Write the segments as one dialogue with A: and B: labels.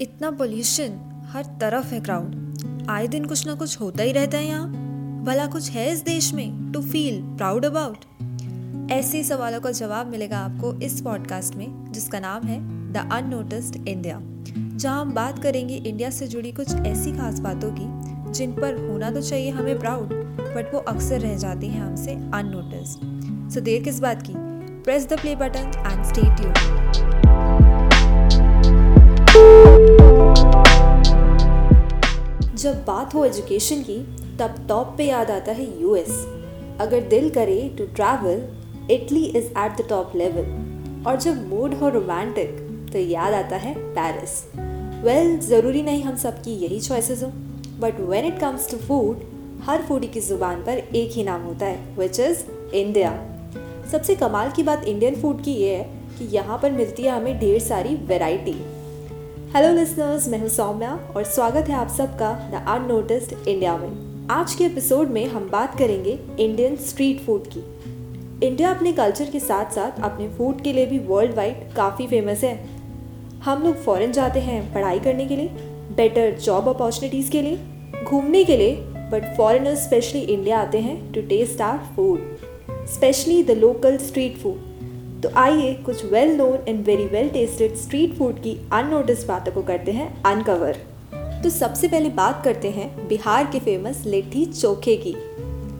A: इतना पोल्यूशन हर तरफ़ है क्राउड आए दिन कुछ ना कुछ होता ही रहता है यहाँ। भला कुछ है इस देश में टू फील प्राउड अबाउट ऐसे सवालों का जवाब मिलेगा आपको इस पॉडकास्ट में, जिसका नाम है द अनोटिस्ड इंडिया जहाँ हम बात करेंगे इंडिया से जुड़ी कुछ ऐसी खास बातों की, जिन पर होना तो चाहिए हमें प्राउड बट वो अक्सर रह जाती हैं हमसे अननोटिस्ड सो देर किस बात की? Press the play button and stay tuned जब बात हो एजुकेशन की तब टॉप पे याद आता है यूएस अगर दिल करे to travel Italy is at the top level और जब मूड हो रोमांटिक तो याद आता है पेरिस वेल well, ज़रूरी नहीं हम सबकी यही चॉइसेस हो। But when it comes to food her foodie की ज़ुबान पर एक ही नाम होता है विच इज़ इंडिया सबसे कमाल की बात इंडियन फ़ूड की ये है कि यहाँ पर मिलती है हमें ढेर सारी वेराइटी हेलो लिसनर्स मैं हूँ सौम्या और स्वागत है आप सबका द अनोटिस्ड इंडिया में। आज के एपिसोड में हम बात करेंगे इंडियन स्ट्रीट फ़ूड की। इंडिया अपने कल्चर के साथ साथ अपने फ़ूड के लिए भी वर्ल्ड वाइड काफ़ी फ़ेमस है। हम लोग फॉरेन जाते हैं पढ़ाई करने के लिए बेटर जॉब अपॉर्चुनिटीज़ के लिए, घूमने के लिए बट फॉरेनर्स स्पेशली इंडिया आते हैं to taste our food specially the local street food तो आइए कुछ well known and very well tested street food की अननोटिस बातों को करते हैं अनकवर तो सबसे पहले बात करते हैं बिहार के फ़ेमस लिट्टी चोखे की।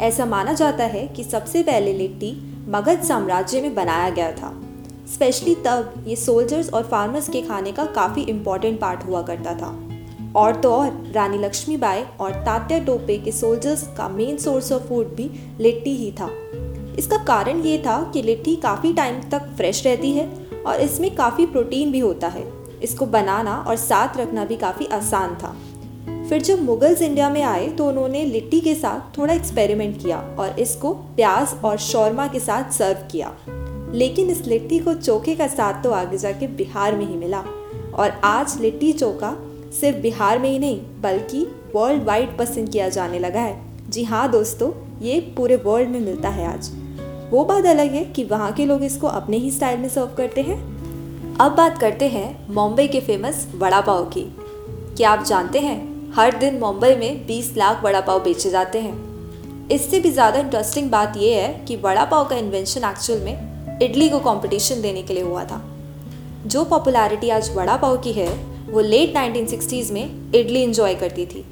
A: ऐसा माना जाता है कि सबसे पहले लिट्टी मगध साम्राज्य में बनाया गया था। स्पेशली तब ये सोल्जर्स और फार्मर्स के खाने का काफ़ी इम्पोर्टेंट पार्ट हुआ करता था। और तो और, रानी लक्ष्मीबाई और तात्या टोपे के सोल्जर्स का मेन सोर्स ऑफ़ फ़ूड भी लिट्टी ही था। इसका कारण ये था कि लिट्टी काफ़ी टाइम तक फ्रेश रहती है और इसमें काफ़ी प्रोटीन भी होता है। इसको बनाना और साथ रखना भी काफ़ी आसान था। फिर जब मुगल्स इंडिया में आए तो उन्होंने लिट्टी के साथ थोड़ा एक्सपेरिमेंट किया और इसको प्याज और शौरमा के साथ सर्व किया। लेकिन इस लिट्टी को चोखे का साथ तो आगे जाके बिहार में ही मिला। और आज लिट्टी चोखा सिर्फ़ बिहार में ही नहीं, बल्कि वर्ल्ड वाइड पसंद किया जाने लगा है। जी हाँ दोस्तों, ये पूरे वर्ल्ड में मिलता है आज। वो बात अलग है कि वहाँ के लोग इसको अपने ही स्टाइल में सर्व करते हैं। अब बात करते हैं मुंबई के फ़ेमस वड़ा पाव की। क्या आप जानते हैं, हर दिन मुंबई में 20 लाख वड़ा पाव बेचे जाते हैं। इससे भी ज़्यादा इंटरेस्टिंग बात यह है कि वड़ा पाव का इन्वेंशन एक्चुअल में इडली को कंपटीशन देने के लिए हुआ था। जो पॉपुलैरिटी आज वड़ा पाव की है, वो लेट 1960s में इडली इंजॉय करती थी।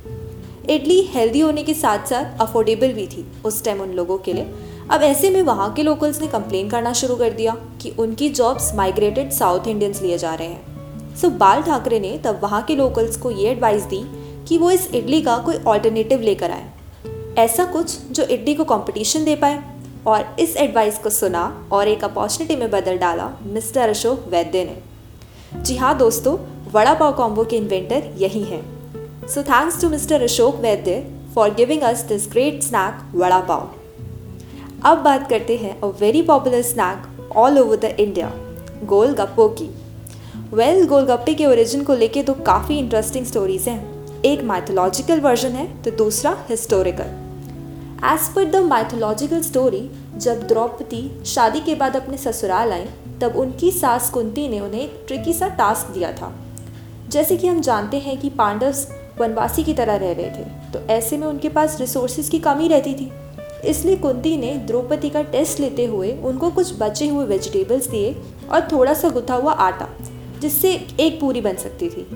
A: इडली हेल्दी होने के साथ साथ अफोर्डेबल भी थी उस टाइम उन लोगों के लिए। अब ऐसे में वहाँ के लोकल्स ने कंप्लेन करना शुरू कर दिया कि उनकी जॉब्स माइग्रेटेड साउथ इंडियंस लिए जा रहे हैं। सो बाल ठाकरे ने तब वहाँ के लोकल्स को ये एडवाइस दी कि वो इस इडली का कोई ऑल्टरनेटिव लेकर आए। ऐसा कुछ जो इडली को कंपटीशन दे पाए और इस एडवाइस को सुना और एक अपॉर्चुनिटी में बदल डाला मिस्टर अशोक वैद्य ने। जी हाँ दोस्तों, वड़ा पाव कॉम्बो के इन्वेंटर यही हैं। So thanks to mister Ashok Vaidya for giving us this great snack vada pav. अब बात करते हैं a very popular snack all over the India गोलगप्पो की वेल well, गोलगप्पे के ओरिजिन को लेके तो काफ़ी इंटरेस्टिंग स्टोरीज हैं। एक माइथोलॉजिकल वर्जन है तो दूसरा historical as per the mythological story जब द्रौपदी शादी के बाद अपने ससुराल आई तब उनकी सास कुंती ने उन्हें एक ट्रिकी सा टास्क दिया था। जैसे कि हम जानते हैं कि पांडव वनवासी की तरह रह रहे थे तो ऐसे में उनके पास रिसोर्सेज की कमी रहती थी। इसलिए कुंती ने द्रौपदी का टेस्ट लेते हुए उनको कुछ बचे हुए वेजिटेबल्स दिए और थोड़ा सा गुथा हुआ आटा, जिससे एक पूरी बन सकती थी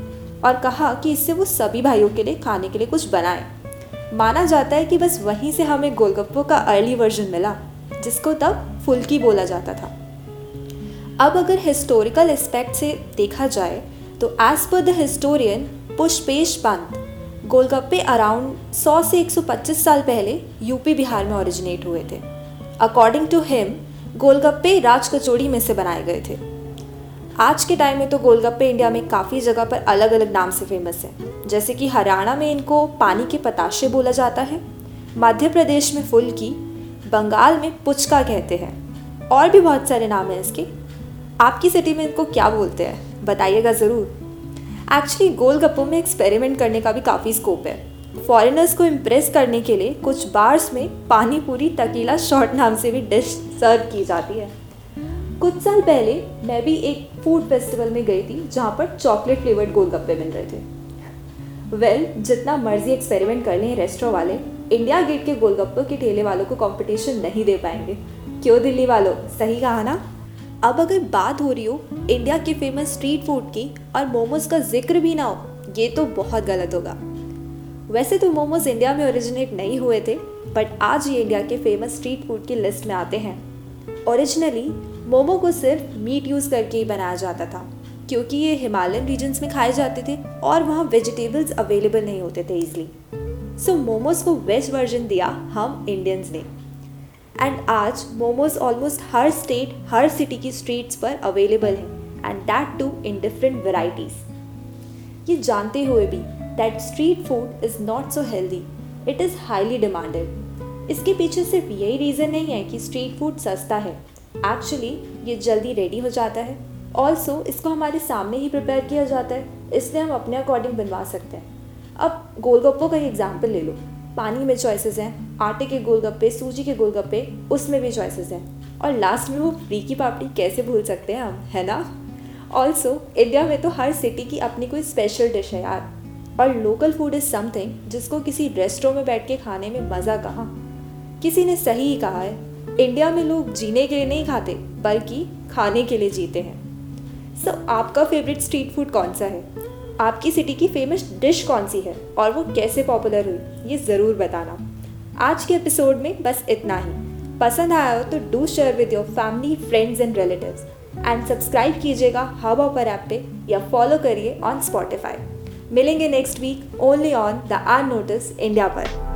A: और कहा कि इससे वो सभी भाइयों के लिए, खाने के लिए कुछ बनाए। माना जाता है कि बस वहीं से हमें गोलगप्पों का अर्ली वर्जन मिला, जिसको तब फुल्की बोला जाता था। अब अगर हिस्टोरिकल एस्पेक्ट से देखा जाए तो as per the historian Pushpesh Pant golgappe around 100 से 125 साल पहले यूपी, बिहार में ओरिजिनेट हुए थे। अकॉर्डिंग टू हिम गोलगप्पे राज कचौड़ी में से बनाए गए थे। आज के टाइम में तो गोलगप्पे इंडिया में काफ़ी जगह पर अलग अलग नाम से फ़ेमस हैं। जैसे कि हरियाणा में इनको पानी के पताशे बोला जाता है। मध्य प्रदेश में फुल्की बंगाल में पुचका कहते हैं। और भी बहुत सारे नाम हैं इसके। आपकी सिटी में इनको क्या बोलते हैं? बताइएगा ज़रूर। एक्चुअली गोलगप्पों में एक्सपेरिमेंट करने का भी काफ़ी स्कोप है। फॉरेनर्स को इम्प्रेस करने के लिए कुछ बार्स में पानी पूरी तकीला शॉर्ट नाम से भी डिश सर्व की जाती है। कुछ साल पहले मैं भी एक फ़ूड फेस्टिवल में गई थी जहाँ पर चॉकलेट फ्लेवर्ड गोलगप्पे मिल रहे थे। वेल well, जितना मर्ज़ी एक्सपेरिमेंट कर लें रेस्टोरेंट वाले इंडिया गेट के गोलगप्पे के ठेले वालों को कंपटीशन नहीं दे पाएँगे। क्यों दिल्ली वालों? सही कहा ना? अब अगर बात हो रही हो इंडिया के फ़ेमस स्ट्रीट फ़ूड की और मोमोज का ज़िक्र भी ना हो, ये तो बहुत गलत होगा। वैसे तो मोमोज इंडिया में ओरिजिनेट नहीं हुए थे बट आज ये इंडिया के फ़ेमस स्ट्रीट फ़ूड की लिस्ट में आते हैं। ओरिजिनली मोमो को सिर्फ़ मीट यूज़ करके ही बनाया जाता था, क्योंकि ये हिमालयन रीजन्स में खाए जाते थे और वहाँ वेजिटेबल्स अवेलेबल नहीं होते थे ईजिली सो मोमोज को वेज वर्जन दिया हम इंडियंस ने। एंड आज मोमोज ऑलमोस्ट हर स्टेट हर सिटी की स्ट्रीट्स पर अवेलेबल हैं and that too in different varieties ये जानते हुए भी that street food is not so healthy it is highly demanded इसके पीछे सिर्फ़ यही रीज़न नहीं है कि स्ट्रीट फ़ूड सस्ता है. एक्चुअली ये जल्दी रेडी हो जाता है. ऑल्सो इसको हमारे सामने ही प्रिपेयर किया जाता है. इसलिए हम अपने अकॉर्डिंग बनवा सकते हैं. अब गोलगप्पों का एग्ज़ाम्पल ले लो. पानी में चॉइसेस हैं आटे के गोलगप्पे सूजी के गोलगप्पे उसमें भी चॉइसेस हैं। और लास्ट में वो फ्री की पापड़ी कैसे भूल सकते हैं हम है ना? ऑल्सो इंडिया में तो हर सिटी की अपनी कोई स्पेशल डिश है यार। और लोकल फ़ूड इज़ समथिंग जिसको किसी रेस्टोरेंट में बैठ के खाने में मज़ा कहाँ? किसी ने सही ही कहा है। इंडिया में लोग जीने के लिए नहीं खाते बल्कि खाने के लिए जीते हैं। सो so, आपका फेवरेट स्ट्रीट फ़ूड कौन सा है? आपकी सिटी की फ़ेमस डिश कौन सी है और वो कैसे पॉपुलर हुई, ये ज़रूर बताना। आज के एपिसोड में बस इतना ही। पसंद आया हो तो do share with your family friends and relative and subscribe कीजिएगा हब ऑपर ऐप पे या फॉलो करिए ऑन स्पॉटिफाई मिलेंगे next week only on the R notice India पर।